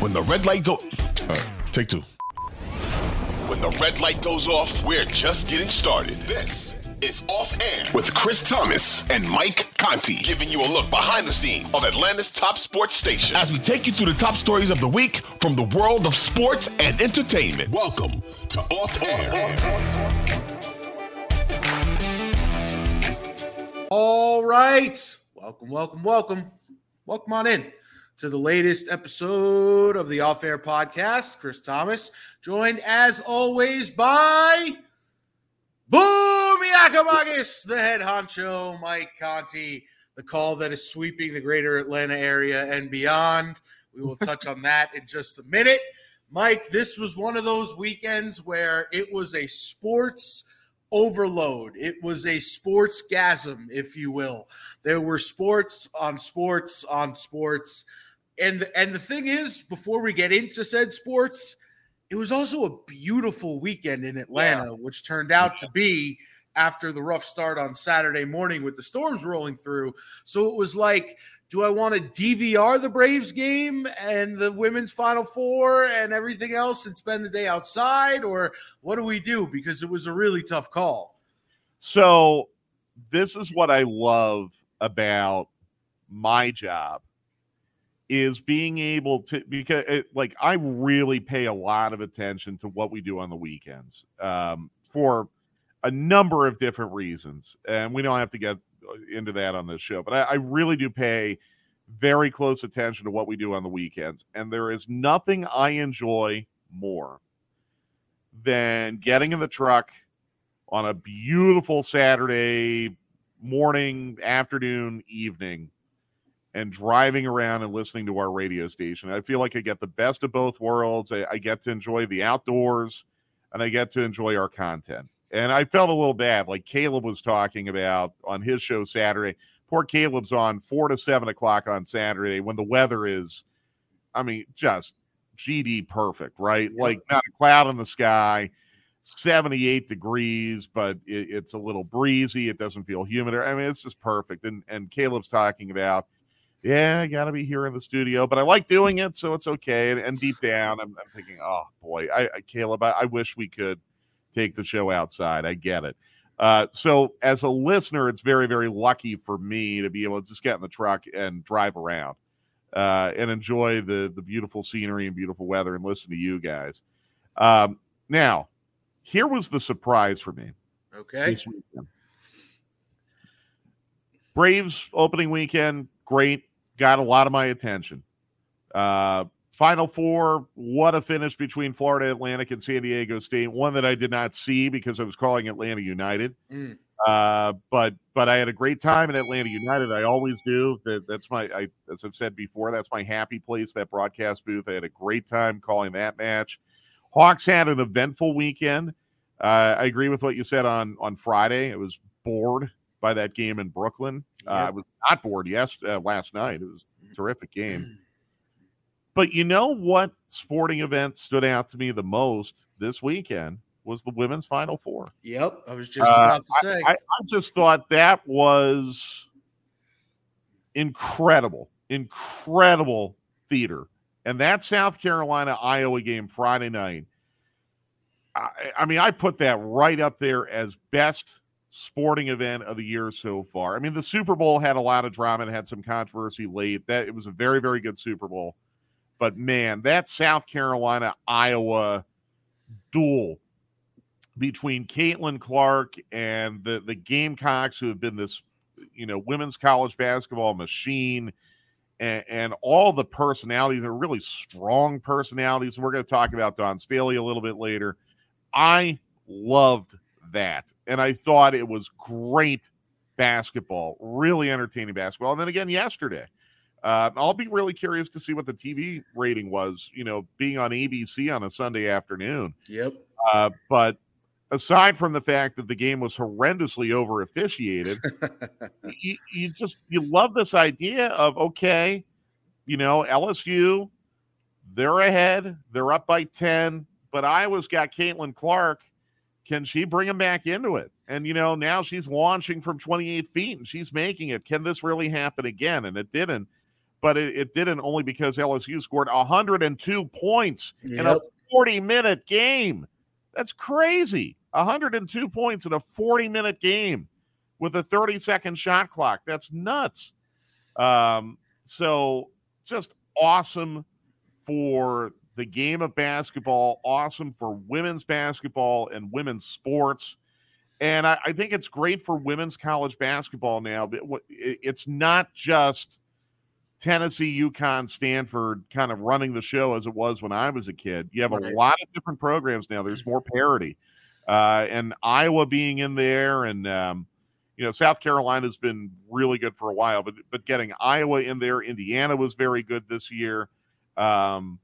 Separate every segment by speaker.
Speaker 1: When the red light go, uh, take two. When the red light goes off, we're just getting started. This is Off Air with Chris Thomas and Mike Conti, giving you a look behind the scenes of Atlanta's top sports station as we take you through the top stories of the week from the world of sports and entertainment. Welcome to Off Air.
Speaker 2: All right. Welcome, welcome, welcome. Welcome on in to the latest episode of the Off Air Podcast. Chris Thomas, joined as always by Boom Yakamagis, the head honcho, Mike Conti, the call that is sweeping the greater Atlanta area and beyond. We will touch on that in just a minute. Mike, this was one of those weekends where it was a sports overload. It was a sports gasm, if you will. There were sports on sports on sports. And and the thing is, before we get into said sports, it was also a beautiful weekend in Atlanta, yeah. which turned out to be after the rough start on Saturday morning with the storms rolling through. So it was like do I want to DVR the Braves game and the women's Final Four and everything else and spend the day outside, or what do we do? Because it was a really tough call.
Speaker 3: So, this is what I love about my job is being able to because it, like I really pay a lot of attention to what we do on the weekends um, for a number of different reasons, and we don't have to get into that on this show, but I, I really do pay very close attention to what we do on the weekends. And there is nothing I enjoy more than getting in the truck on a beautiful Saturday morning, afternoon, evening, and driving around and listening to our radio station. I feel like I get the best of both worlds. I, I get to enjoy the outdoors and I get to enjoy our content. And I felt a little bad, like Caleb was talking about on his show Saturday. Poor Caleb's on four to seven o'clock on Saturday when the weather is, I mean, just GD perfect, right? Like not a cloud in the sky, 78 degrees, but it, it's a little breezy. It doesn't feel humid. I mean, it's just perfect. And and Caleb's talking about, yeah, I got to be here in the studio, but I like doing it, so it's okay. And, and deep down, I'm, I'm, thinking, oh boy, I, I Caleb, I, I wish we could take the show outside. I get it. Uh, so as a listener, it's very, very lucky for me to be able to just get in the truck and drive around uh, and enjoy the the beautiful scenery and beautiful weather and listen to you guys. Um, now, here was the surprise for me.
Speaker 2: Okay.
Speaker 3: Braves opening weekend, great, got a lot of my attention. Uh, Final four, what a finish between Florida Atlantic and San Diego State. One that I did not see because I was calling Atlanta United. Mm. Uh, but but I had a great time in Atlanta United. I always do. That that's my I, as I've said before. That's my happy place. That broadcast booth. I had a great time calling that match. Hawks had an eventful weekend. Uh, I agree with what you said on on Friday. It was bored by that game in Brooklyn. Uh, I was not bored yes uh, last night. It was a terrific game. But you know what sporting event stood out to me the most this weekend was the women's Final Four.
Speaker 2: Yep, I was just about to say.
Speaker 3: I, I, I just thought that was incredible, incredible theater. And that South Carolina Iowa game Friday night. I, I mean, I put that right up there as best sporting event of the year so far. I mean, the Super Bowl had a lot of drama and had some controversy late. That it was a very, very good Super Bowl. But man, that South Carolina Iowa duel between Caitlin Clark and the the Gamecocks, who have been this you know women's college basketball machine, and, and all the personalities are really strong personalities. We're going to talk about Dawn Staley a little bit later. I loved that. And I thought it was great basketball, really entertaining basketball. And then again, yesterday, uh, I'll be really curious to see what the TV rating was, you know, being on ABC on a Sunday afternoon.
Speaker 2: Yep.
Speaker 3: Uh, but aside from the fact that the game was horrendously over officiated, you, you just you love this idea of okay, you know, LSU, they're ahead, they're up by 10, but Iowa's got Caitlin Clark. Can she bring him back into it? And you know, now she's launching from 28 feet and she's making it. Can this really happen again? And it didn't. But it, it didn't only because LSU scored 102 points
Speaker 2: Yep.
Speaker 3: in a 40 minute game. That's crazy. 102 points in a 40 minute game with a 30 second shot clock. That's nuts. Um, so just awesome for the game of basketball, awesome for women's basketball and women's sports. And I, I think it's great for women's college basketball now. But it's not just Tennessee, UConn, Stanford kind of running the show as it was when I was a kid. You have a lot of different programs now. There's more parity. Uh, and Iowa being in there and um, you know, South Carolina's been really good for a while, but but getting Iowa in there, Indiana was very good this year. Um,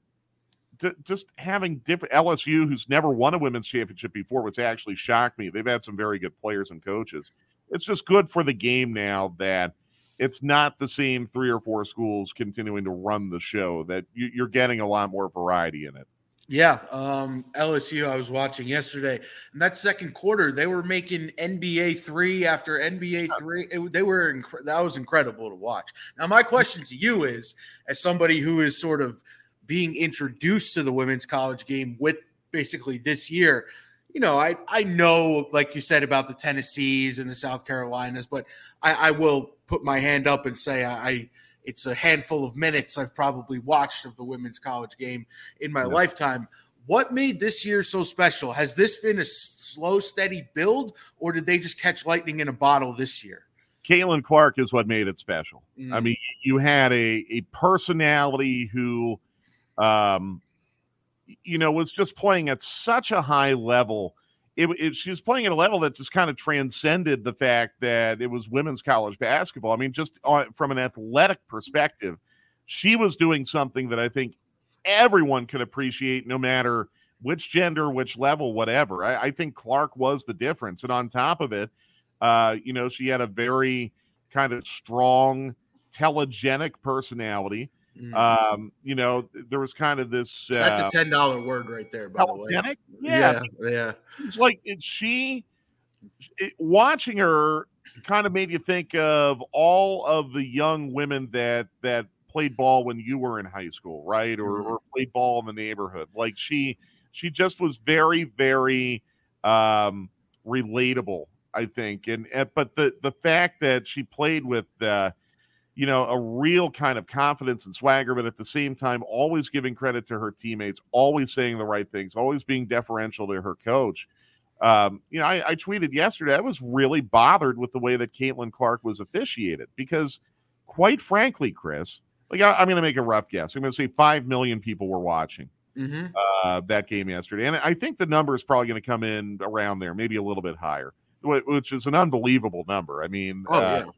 Speaker 3: d- just having different LSU, who's never won a women's championship before, which actually shocked me. They've had some very good players and coaches. It's just good for the game now that it's not the same three or four schools continuing to run the show. That you, you're getting a lot more variety in it.
Speaker 2: Yeah, um, LSU. I was watching yesterday, and that second quarter, they were making NBA three after NBA three. It, they were incre- that was incredible to watch. Now, my question to you is, as somebody who is sort of being introduced to the women's college game with basically this year, you know, I I know, like you said about the Tennessees and the South Carolinas, but I, I will put my hand up and say I. I it's a handful of minutes I've probably watched of the women's college game in my
Speaker 3: Yeah.
Speaker 2: lifetime. What made this year so special? Has this been a slow, steady build, or did they just catch lightning in a bottle this year?
Speaker 3: Caitlin Clark is what made it special. I
Speaker 2: Mm.
Speaker 3: mean, you had a a personality who, um, you know, was just playing at such a high level. It, it she was playing at a level that just kind of transcended the fact that it was women's college basketball. I mean, just on, from an athletic perspective, she was doing something that I think everyone could appreciate, no matter which gender, which level, whatever. I, I think Clark was the difference, and on top of it, uh, you know, she had a very kind of strong, telegenic personality.
Speaker 2: Mm.
Speaker 3: Um, you know, there was kind of this uh,
Speaker 2: That's a ten dollar word right there, by the way.
Speaker 3: Yeah,
Speaker 2: yeah, yeah.
Speaker 3: it's like it, she it, watching her kind of made you think of all of the young women that that played ball when you were in high school, right? Or,
Speaker 2: Mhm.
Speaker 3: or played ball in the neighborhood. Like she she just was very very um relatable, I think. And, and but the the fact that she played with uh you know, a real kind of confidence and swagger, but at the same time, always giving credit to her teammates, always saying the right things, always being deferential to her coach. Um, you know, I, I tweeted yesterday, I was really bothered with the way that Caitlin Clark was officiated because, quite frankly, Chris, like I, I'm going to make a rough guess. I'm going to say 5 million people were watching
Speaker 2: hmm
Speaker 3: uh, that game yesterday. And I think the number is probably going to come in around there, maybe a little bit higher, which is an unbelievable number. I mean,
Speaker 2: Oh
Speaker 3: uh,
Speaker 2: yeah.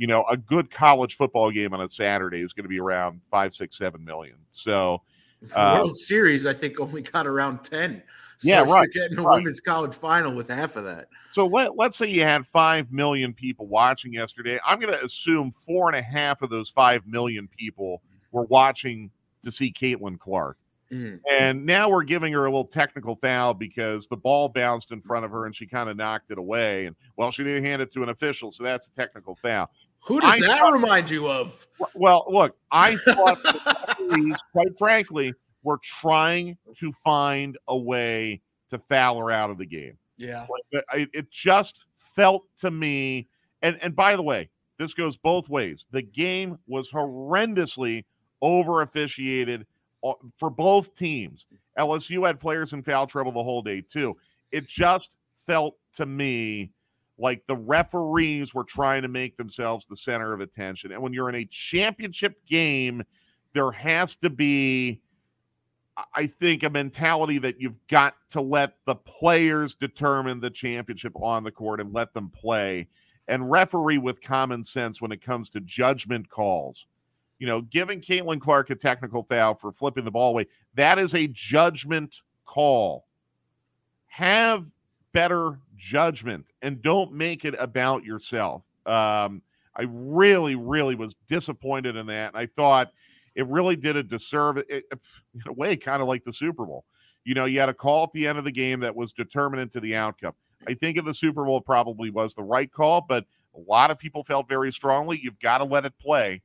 Speaker 3: You know, a good college football game on a Saturday is going to be around five, six, seven million. So,
Speaker 2: The
Speaker 3: uh,
Speaker 2: World Series, I think, only got around ten. So
Speaker 3: Yeah,
Speaker 2: you're
Speaker 3: right,
Speaker 2: Getting a
Speaker 3: right.
Speaker 2: women's college final with half of that.
Speaker 3: so let let's say you had five million people watching yesterday. I'm going to assume four and a half of those five million people were watching to see Caitlin Clark.
Speaker 2: Mm.
Speaker 3: And now we're giving her a little technical foul because the ball bounced in front of her and she kind of knocked it away. And well, she didn't hand it to an official, so that's a technical foul.
Speaker 2: Who does
Speaker 3: I
Speaker 2: that
Speaker 3: thought-
Speaker 2: remind you of?
Speaker 3: Well, look, I thought the referees, quite frankly, were trying to find a way to foul her out of the game.
Speaker 2: Yeah.
Speaker 3: Like, it, it just felt to me, and and by the way, this goes both ways. The game was horrendously over officiated uh, for both teams. LSU had players in foul trouble the whole day too. It just felt to me like the referees were trying to make themselves the center of attention. And when you're in a championship game, there has to be, I think, a mentality that you've got to let the players determine the championship on the court and let them play and referee with common sense when it comes to judgment calls. You know, giving Caitlin Clark a technical foul for flipping the ball away, that is a judgment call. Have better judgment and don't make it about yourself. Um, I really, really was disappointed in that. And I thought it really did a disservice, it, in a way, kind of like the Super Bowl. You know, you had a call at the end of the game that was determinant to the outcome. I think of the Super Bowl probably was the right call, but a lot of people felt very strongly you've got to let it play.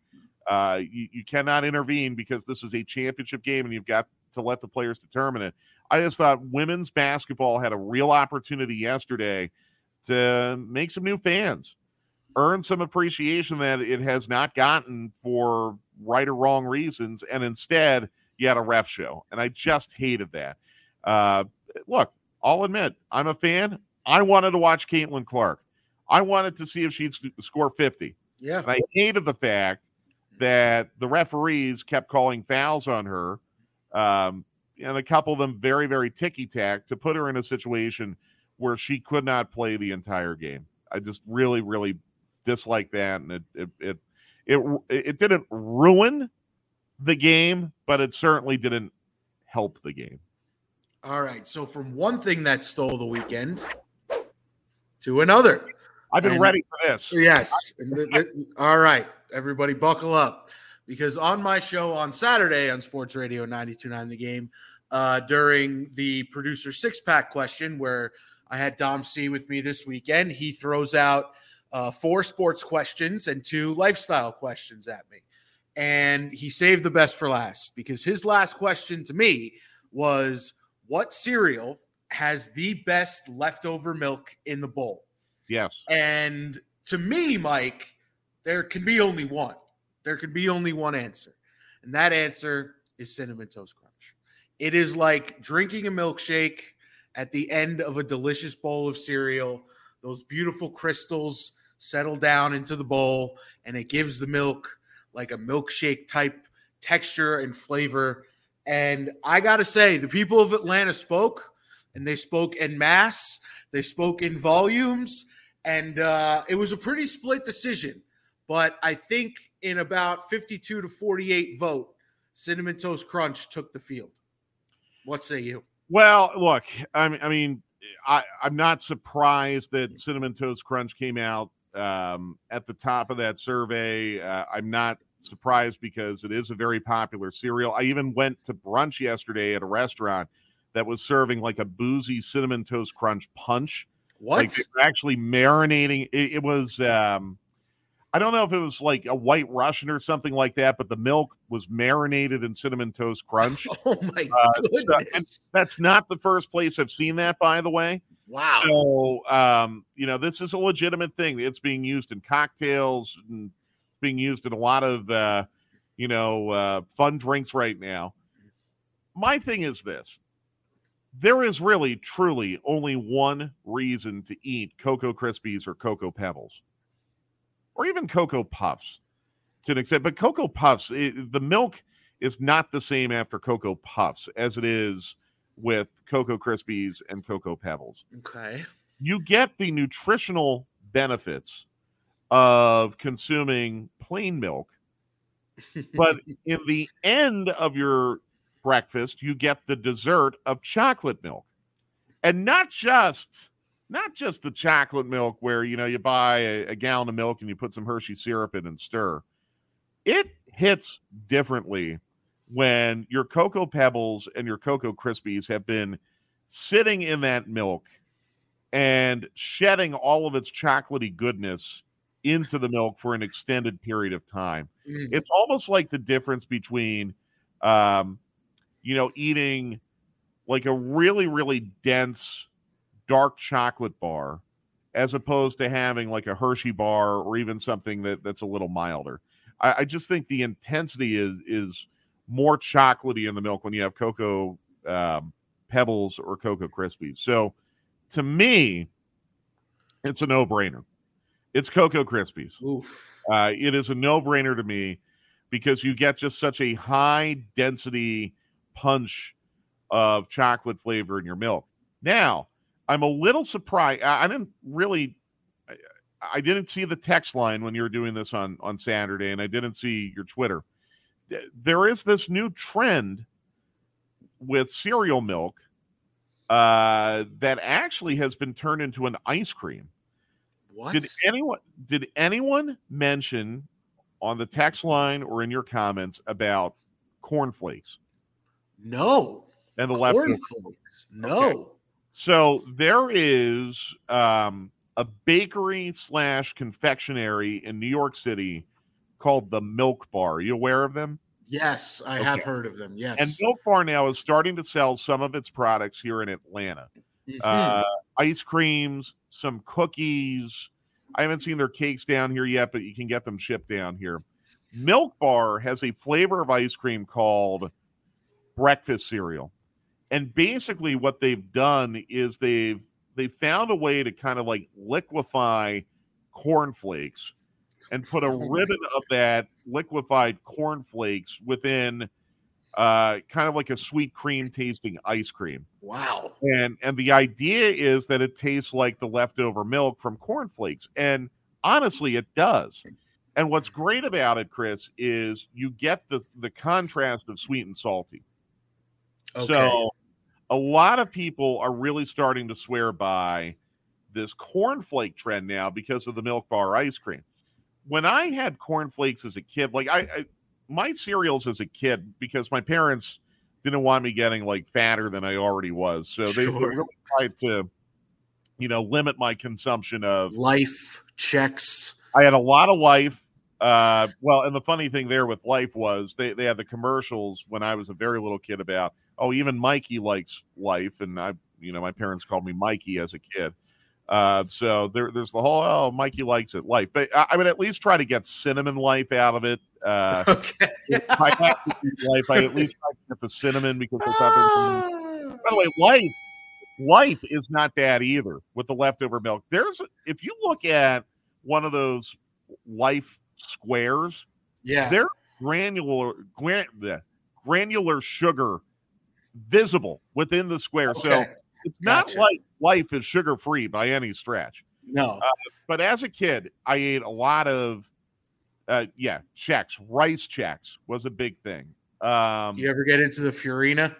Speaker 3: Uh, you, you cannot intervene because this is a championship game and you've got to let the players determine it. I just thought women's basketball had a real opportunity yesterday to make some new fans, earn some appreciation that it has not gotten for right or wrong reasons. And instead, you had a ref show. And I just hated that. Uh, look, I'll admit, I'm a fan. I wanted to watch Caitlin Clark. I wanted to see if she'd score 50.
Speaker 2: Yeah.
Speaker 3: And I hated the fact that the referees kept calling fouls on her. Um, and a couple of them very, very ticky tack to put her in a situation where she could not play the entire game. I just really, really dislike that, and it it it it, it didn't ruin the game, but it certainly didn't help the game.
Speaker 2: All right. So from one thing that stole the weekend to another.
Speaker 3: I've been and, ready for this.
Speaker 2: Yes. all right. Everybody buckle up because on my show on Saturday on Sports Radio 929 The Game, uh, during the producer six pack question, where I had Dom C with me this weekend, he throws out uh, four sports questions and two lifestyle questions at me. And he saved the best for last because his last question to me was What cereal has the best leftover milk in the bowl?
Speaker 3: Yes.
Speaker 2: And to me, Mike, there can be only one. There can be only one answer. And that answer is Cinnamon Toast Crunch. It is like drinking a milkshake at the end of a delicious bowl of cereal. Those beautiful crystals settle down into the bowl, and it gives the milk like a milkshake type texture and flavor. And I got to say, the people of Atlanta spoke, and they spoke in mass, they spoke in volumes, and uh, it was a pretty split decision. But I think in about 52 to 48 vote, Cinnamon Toast Crunch took the field. What say you?
Speaker 3: Well, look, I mean, I mean, I, am not surprised that Cinnamon Toast Crunch came out um, at the top of that survey. Uh, I'm not surprised because it is a very popular cereal. I even went to brunch yesterday at a restaurant that was serving like a boozy Cinnamon Toast Crunch punch.
Speaker 2: What?
Speaker 3: Like actually marinating. It, it was. Um, I don't know if it was like a white Russian or something like that, but the milk was marinated in cinnamon toast crunch.
Speaker 2: Oh my uh, goodness!
Speaker 3: So, that's not the first place I've seen that, by the way.
Speaker 2: Wow.
Speaker 3: So, um, you know, this is a legitimate thing. It's being used in cocktails and being used in a lot of, uh, you know, uh, fun drinks right now. My thing is this there is really, truly only one reason to eat Cocoa Krispies or Cocoa Pebbles or even Cocoa Puffs to an extent. But Cocoa Puffs, it, the milk is not the same after Cocoa Puffs as it is with Cocoa Krispies and Cocoa Pebbles.
Speaker 2: Okay.
Speaker 3: You get the nutritional benefits of consuming plain milk, but in the end of your breakfast, you get the dessert of chocolate milk. And not just not just the chocolate milk where you know you buy a, a, gallon of milk and you put some Hershey syrup in and stir. It hits differently when your cocoa pebbles and your cocoa krispies have been sitting in that milk and shedding all of its chocolatey goodness into the milk for an extended period of time. Mm. It's almost like the difference between um, you know eating like a really really dense dark chocolate bar as opposed to having like a Hershey bar or even something that, that's a little milder. I, I just think the intensity is is more chocolatey in the milk when you have cocoa um, pebbles or cocoa krispies. So to me, It's a no brainer. It's Cocoa Krispies. Uh, it is a no brainer to me because you get just such a high density punch of chocolate flavor in your milk. Now, I'm a little surprised. I, I didn't really, I, I didn't see the text line when you were doing this on on Saturday, and I didn't see your Twitter. There is this new trend with cereal milk uh, that actually has been turned into an ice cream.
Speaker 2: What?
Speaker 3: Did anyone did anyone mention on the text line or in your comments about cornflakes
Speaker 2: no.
Speaker 3: and the?
Speaker 2: Cornflakes. No.
Speaker 3: So there is um, a bakery slash confectionery in New York City called the Milk Bar. Are you aware of them?
Speaker 2: Yes, I have heard of them. Yes.
Speaker 3: And Milk Bar now is starting to sell some of its products here in Atlanta.
Speaker 2: Mhm.
Speaker 3: uh, ice creams, some cookies. I haven't seen their cakes down here yet, but you can get them shipped down here. Milk Bar has a flavor of ice cream called breakfast cereal. And basically what they've done is they've they found a way to kind of like liquefy cornflakes and put a ribbon of that liquefied cornflakes within uh, kind of like a sweet cream tasting ice cream.
Speaker 2: Wow.
Speaker 3: and and the idea is that it tastes like the leftover milk from cornflakes and honestly it does. And what's great about it chris is you get the the contrast of sweet and salty
Speaker 2: Okay.
Speaker 3: so a lot of people are really starting to swear by this cornflake trend now because of the milk bar ice cream when i had cornflakes as a kid like i, I my cereals as a kid because my parents didn't want me getting like fatter than I already was. So they,
Speaker 2: Sure.
Speaker 3: really tried to, you know, limit my consumption of.
Speaker 2: Life Chex.
Speaker 3: I had a lot of life. Uh, well, and the funny thing there with life was they, they had the commercials when I was a very little kid about, oh, even Mikey likes life. And I, you know, my parents called me Mikey as a kid. Uh, so there, there's the whole, oh, Mikey likes it life. But I, I would at least try to get cinnamon life out of it. Uh,
Speaker 2: Okay.
Speaker 3: if I have to eat life, I at least try to get the cinnamon because I thought there was by the way, life life is not bad either with the leftover milk. There's if you look at one of those life squares,
Speaker 2: yeah.
Speaker 3: they're granular gran, granular sugar visible within the square. So it's not
Speaker 2: Gotcha.
Speaker 3: like life is sugar free by any stretch.
Speaker 2: No.
Speaker 3: But as a kid, I ate a lot of uh yeah, Chex, rice Chex was a big thing. Um
Speaker 2: you ever get into the Farina?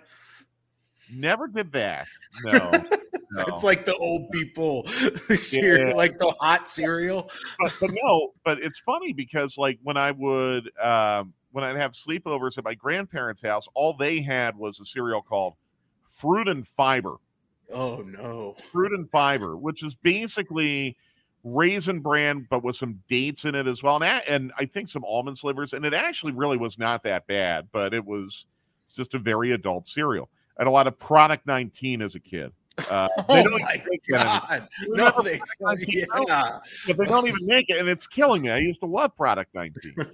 Speaker 3: never did that. No. no.
Speaker 2: It's like the old people cereal,
Speaker 3: Yeah.
Speaker 2: like the hot cereal.
Speaker 3: but, but no, but it's funny because like when I would um when I'd have sleepovers at my grandparents' house, all they had was a cereal called Fruit and Fiber.
Speaker 2: Oh no.
Speaker 3: Fruit and Fiber, which is basically raisin bran, but with some dates in it as well, and, a- and I think some almond slivers. And it actually really was not that bad, but it was just a very adult cereal. I had a lot of Product 19 as a kid. Uh, they
Speaker 2: Oh
Speaker 3: don't even make
Speaker 2: god. No, they yeah.
Speaker 3: but they don't even make it, and it's killing me. I used to love Product 19.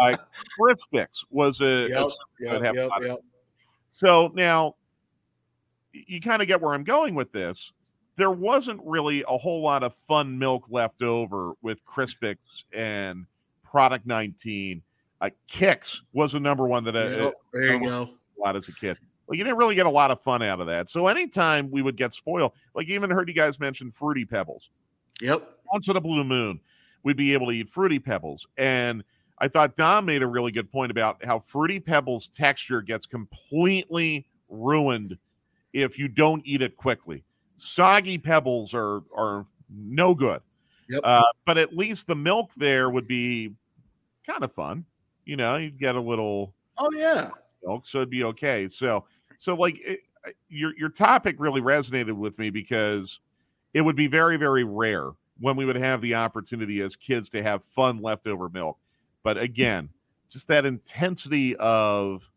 Speaker 3: Uh, Crispix was a, a
Speaker 2: Yep,
Speaker 3: cereal
Speaker 2: yep, yep, yep.
Speaker 3: So now you kind of get where I'm going with this. There wasn't really a whole lot of fun milk left over with Crispix and Product 19. Uh, Kix was the number one that I,
Speaker 2: Yep, there you go.
Speaker 3: a lot as a kid. You didn't really get a lot of fun out of that. So anytime we would get spoiled, like even heard you guys mention Fruity Pebbles
Speaker 2: Yep.
Speaker 3: once in a blue moon, we'd be able to eat Fruity Pebbles. And I thought Dom made a really good point about how Fruity Pebbles texture gets completely ruined if you don't eat it quickly. Soggy pebbles are are no good.
Speaker 2: Yep.
Speaker 3: Uh, but at least the milk there would be kind of fun. You know, you'd get a little
Speaker 2: Oh yeah.
Speaker 3: milk, so it'd be okay. So, so like it, your your topic really resonated with me because it would be very very rare when we would have the opportunity as kids to have fun leftover milk. But again, just that intensity of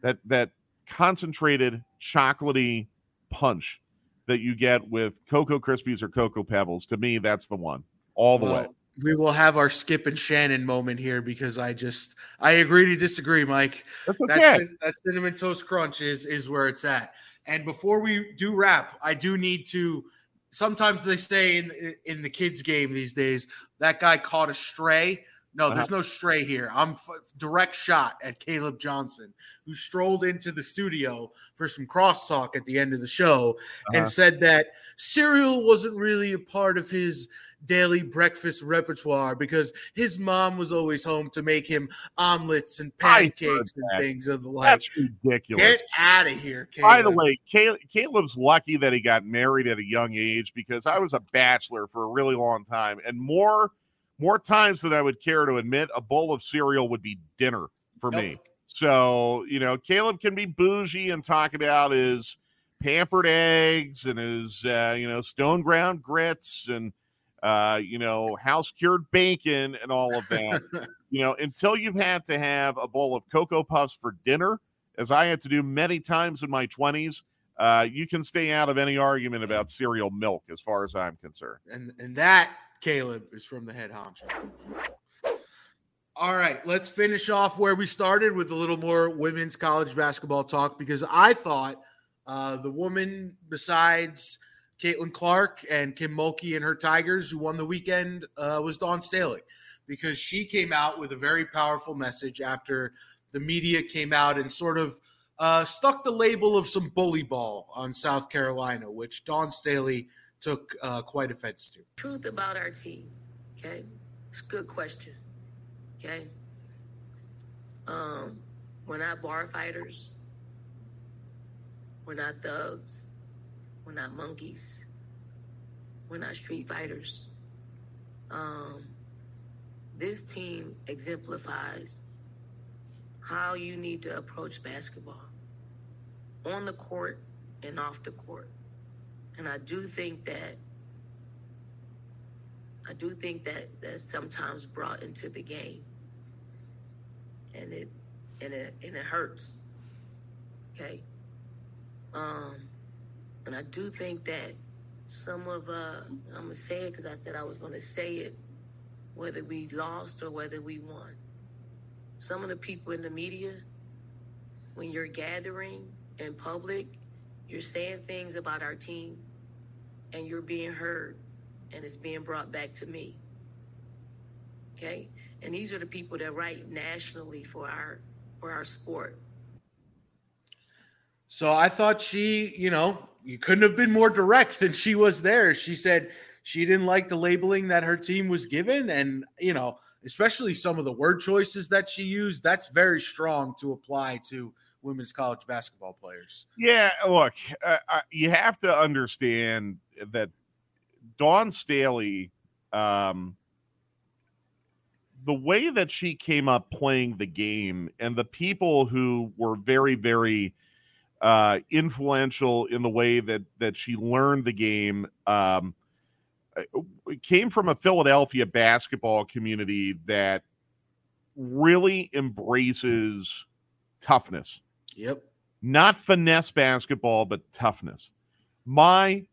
Speaker 3: that that concentrated chocolatey punch that you get with Cocoa Krispies or Cocoa Pebbles. To me, that's the one all the way.
Speaker 2: We will have our Skip and Shannon moment here because I just I agree to disagree, Mike.
Speaker 3: That's
Speaker 2: That,
Speaker 3: okay.
Speaker 2: cin- that cinnamon toast crunch is is where it's at. And before we do wrap, I do need to sometimes they say in in the kids game these days that guy caught a stray. No, there's no stray here. I'm f- direct shot at Caleb Johnson, who strolled into the studio for some crosstalk at the end of the show uh-huh. and said that cereal wasn't really a part of his daily breakfast repertoire because his mom was always home to make him omelets and pancakes and things of the like.
Speaker 3: That's ridiculous.
Speaker 2: Get out of here,
Speaker 3: Caleb. By the way, Caleb's lucky that he got married at a young age because I was a bachelor for a really long time, and more more times than I would care to admit, a bowl of cereal would be dinner for yep. me. So you know, Caleb can be bougie and talk about his pampered eggs and his uh, you know stone ground grits and uh, you know, house cured bacon and all of that. you know, until you've had to have a bowl of Cocoa Puffs for dinner, as I had to do many times in my 20s, uh, you can stay out of any argument about cereal milk as far as I'm concerned.
Speaker 2: And and that, Caleb, is from the head honcho. All right, let's finish off where we started with a little more women's college basketball talk because I thought uh, the woman besides – Caitlin Clark and Kim Mulkey and her Tigers, who won the weekend, uh, was Dawn Staley because she came out with a very powerful message after the media came out and sort of uh, stuck the label of some bully ball on South Carolina, which Dawn Staley took uh, quite offense to.
Speaker 4: Truth about our team, okay? It's a good question, okay? Um, we're not bar fighters. We're not thugs. We're not monkeys. We're not street fighters. Um, this team exemplifies how you need to approach basketball on the court and off the court. And I do think that I do think that that's sometimes brought into the game. And it and it and it hurts. Okay. Um and I do think that some of, uh, I'm to say it because I said I was to say it, whether we lost or whether we won. Some of the people in the media, when you're gathering in public, you're saying things about our team and you're being heard and it's being brought back to me. Okay? And these are the people that write nationally for our for our sport.
Speaker 2: So I thought she, you know, you couldn't have been more direct than she was there. She said she didn't like the labeling that her team was given. And, you know, especially some of the word choices that she used, that's very strong to apply to women's college basketball players.
Speaker 3: Yeah, look, uh, you have to understand that Dawn Staley, um, the way that she came up playing the game and the people who were very, very uh, influential in the way that that she learned the game. Um, uh, came from a Philadelphia basketball community that really embraces toughness.
Speaker 2: Yep.
Speaker 3: Not finesse basketball, but toughness. My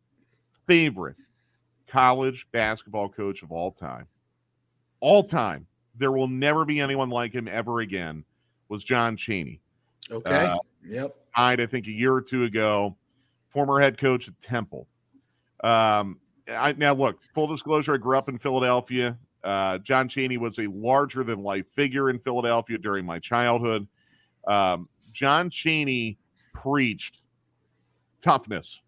Speaker 3: favorite college basketball coach of all time, all time, there will never be anyone like him ever again, was John Chaney.
Speaker 2: Okay. Uh, yep
Speaker 3: died, I think, a year or two ago. Former head coach at Temple. Um, I, now, look, full disclosure, I grew up in Philadelphia. Uh, John Chaney was a larger than life figure in Philadelphia during my childhood. Um, John Chaney preached toughness.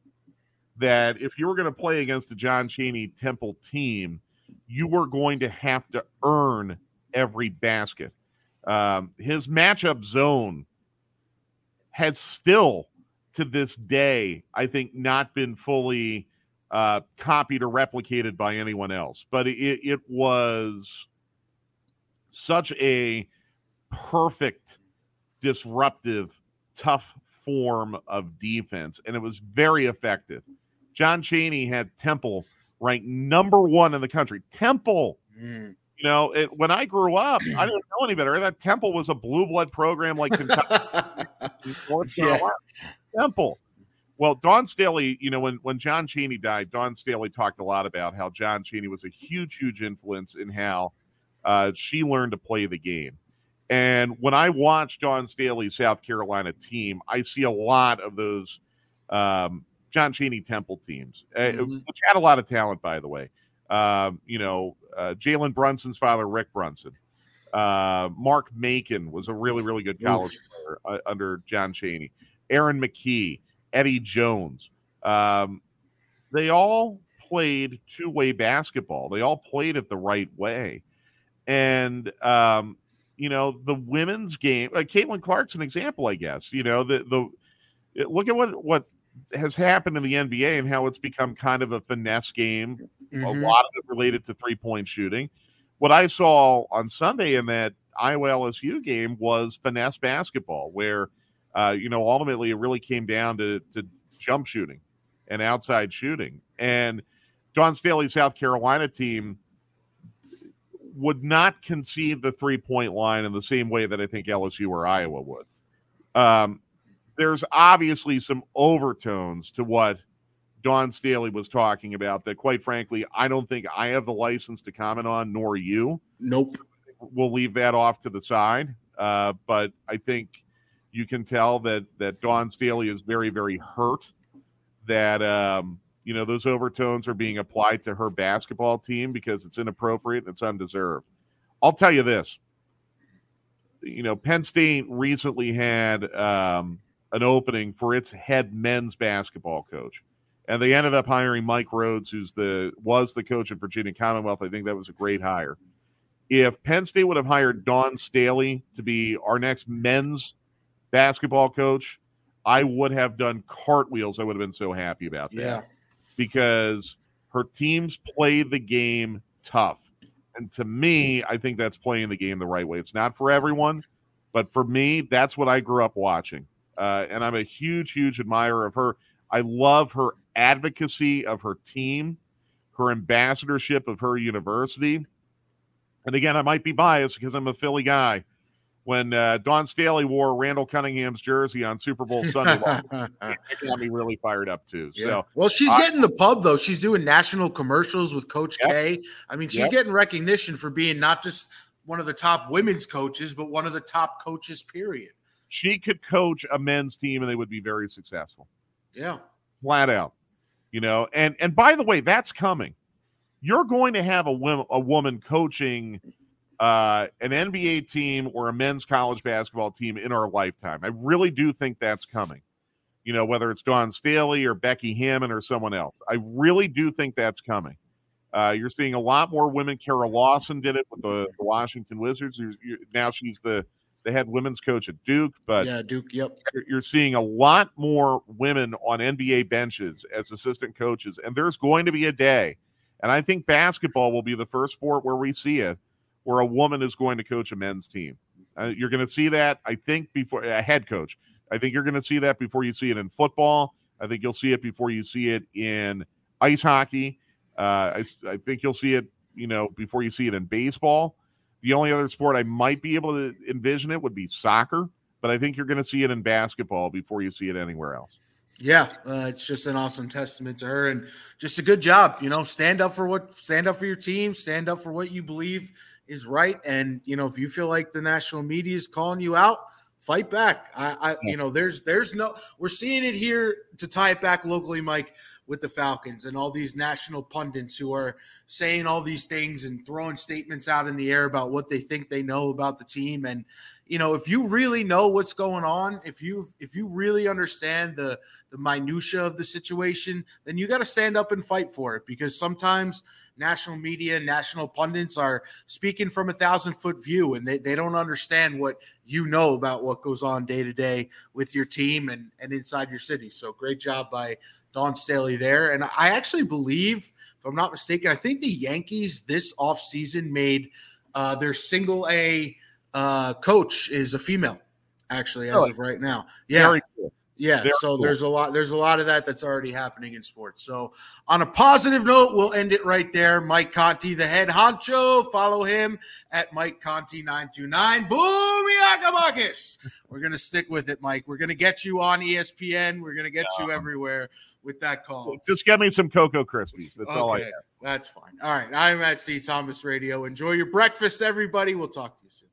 Speaker 3: That if you were going to play against a John Chaney Temple team, you were going to have to earn every basket. Um, his matchup zone has still to this day, I think, not been fully uh, copied or replicated by anyone else. But it, it was such a perfect, disruptive, tough form of defense, and it was very effective. John Chaney had Temple ranked number one in the country. Temple. Mm. You know, it, when I grew up, I didn't know any better. That Temple was a blue blood program like Kentucky. North Carolina. Yeah. Temple. Well, Dawn Staley, you know, when, when John Chaney died, Dawn Staley talked a lot about how John Chaney was a huge, huge influence in how uh, she learned to play the game. And when I watch Dawn Staley's South Carolina team, I see a lot of those um, John Chaney Temple teams, uh,
Speaker 2: Mhm.
Speaker 3: which had a lot of talent, by the way. Um, you know, uh, Jalen Brunson's father, Rick Brunson. Uh, Mark Macon was a really, really good college player uh, under John Chaney. Aaron McKie, Eddie Jones. Um, they all played two way basketball. They all played it the right way. And, um, you know, the women's game, like Caitlin Clark's an example, I guess. You know, the, the, look at what, what has happened in the NBA and how it's become kind of a finesse game a
Speaker 2: Mhm.
Speaker 3: lot of it related to three point shooting. What I saw on Sunday in that Iowa LSU game was finesse basketball, where uh, you know ultimately it really came down to, to jump shooting and outside shooting. And Dawn Staley's South Carolina team would not concede the three point line in the same way that I think LSU or Iowa would. Um, there's obviously some overtones to what Dawn Staley was talking about that, quite frankly, I don't think I have the license to comment on, nor you.
Speaker 2: Nope.
Speaker 3: We'll leave that off to the side. Uh, but I think you can tell that that Dawn Staley is very, very hurt that um, you know those overtones are being applied to her basketball team because it's inappropriate and it's undeserved. I'll tell you this. You know, Penn State recently had um, an opening for its head men's basketball coach and they ended up hiring Mike Rhoades, who's the was the coach at Virginia Commonwealth. I think that was a great hire. If Penn State would have hired Dawn Staley to be our next men's basketball coach, I would have done cartwheels. I would have been so happy about that
Speaker 2: Yeah.
Speaker 3: Because her teams play the game tough. And to me, I think that's playing the game the right way. It's not for everyone, but for me, that's what I grew up watching. Uh, and I'm a huge, huge admirer of her. I love her advocacy of her team, her ambassadorship of her university. And again, I might be biased because I'm a Philly guy. When uh, Dawn Staley wore Randall Cunningham's jersey on Super Bowl Sunday, it got me really fired up too.
Speaker 2: Yeah.
Speaker 3: So
Speaker 2: well, she's
Speaker 3: I-
Speaker 2: getting the pub though. She's doing national commercials with Coach
Speaker 3: Yep.
Speaker 2: K. I mean, she's
Speaker 3: Yep.
Speaker 2: getting recognition for being not just one of the top women's coaches, but one of the top coaches. Period.
Speaker 3: she could coach a men's team and they would be very successful.
Speaker 2: Yeah.
Speaker 3: flat out you know and and by the way that's coming you're going to have a, wom- a woman coaching uh, an nba team or a men's college basketball team in our lifetime. I really do think that's coming you know whether it's Dawn staley or becky hammon or someone else. I really do think that's coming. Uh, you're seeing a lot more women. Kara lawson did it with the, the washington wizards. You're- you're- now she's the the head women's coach at duke but
Speaker 2: yeah, Duke. Yep.
Speaker 3: you're- you're seeing a lot more women on NBA benches as assistant coaches, and there's going to be a day, and I think basketball will be the first sport where we see it, where a woman is going to coach a men's team. Uh, you're going to see that, I think, before a head coach. I think you're going to see that before you see it in football. I think you'll see it before you see it in ice hockey. Uh, I, I think you'll see it, you know, before you see it in baseball. The only other sport I might be able to envision it would be soccer but I think you're going to see it in basketball before you see it anywhere else.
Speaker 2: Yeah, uh, it's just an awesome testament to her and just a good job. You know, stand up for what, stand up for your team, stand up for what you believe is right. And you know, if you feel like the national media is calling you out, fight back. I, I you know, there's there's no, we're seeing it here to tie it back locally, Mike, with the Falcons and all these national pundits who are saying all these things and throwing statements out in the air about what they think they know about the team and you know if you really know what's going on if you if you really understand the the minutia of the situation then you got to stand up and fight for it because sometimes national media national pundits are speaking from a thousand foot view and they, they don't understand what you know about what goes on day to day with your team and and inside your city. So great job by dawn staley there. And i actually believe if i'm not mistaken i think the yankees this offseason made uh, their single a uh, coach is a female, actually, as
Speaker 3: Really?
Speaker 2: of right now. Yeah,
Speaker 3: Very cool.
Speaker 2: yeah.
Speaker 3: very
Speaker 2: so
Speaker 3: cool.
Speaker 2: there's a lot. There's a lot of that that's already happening in sports. So on a positive note, we'll end it right there. Mike Conti, the head honcho. Follow him at Mike Conti nine two nine. Boom Yakabakis. We're gonna stick with it, Mike. We're gonna get you on ESPN. We're gonna get you everywhere with that call.
Speaker 3: Just get me some Cocoa Krispies. That's all I have.
Speaker 2: that's fine. All right, I'm at C Thomas Radio. Enjoy your breakfast, everybody. We'll talk to you soon.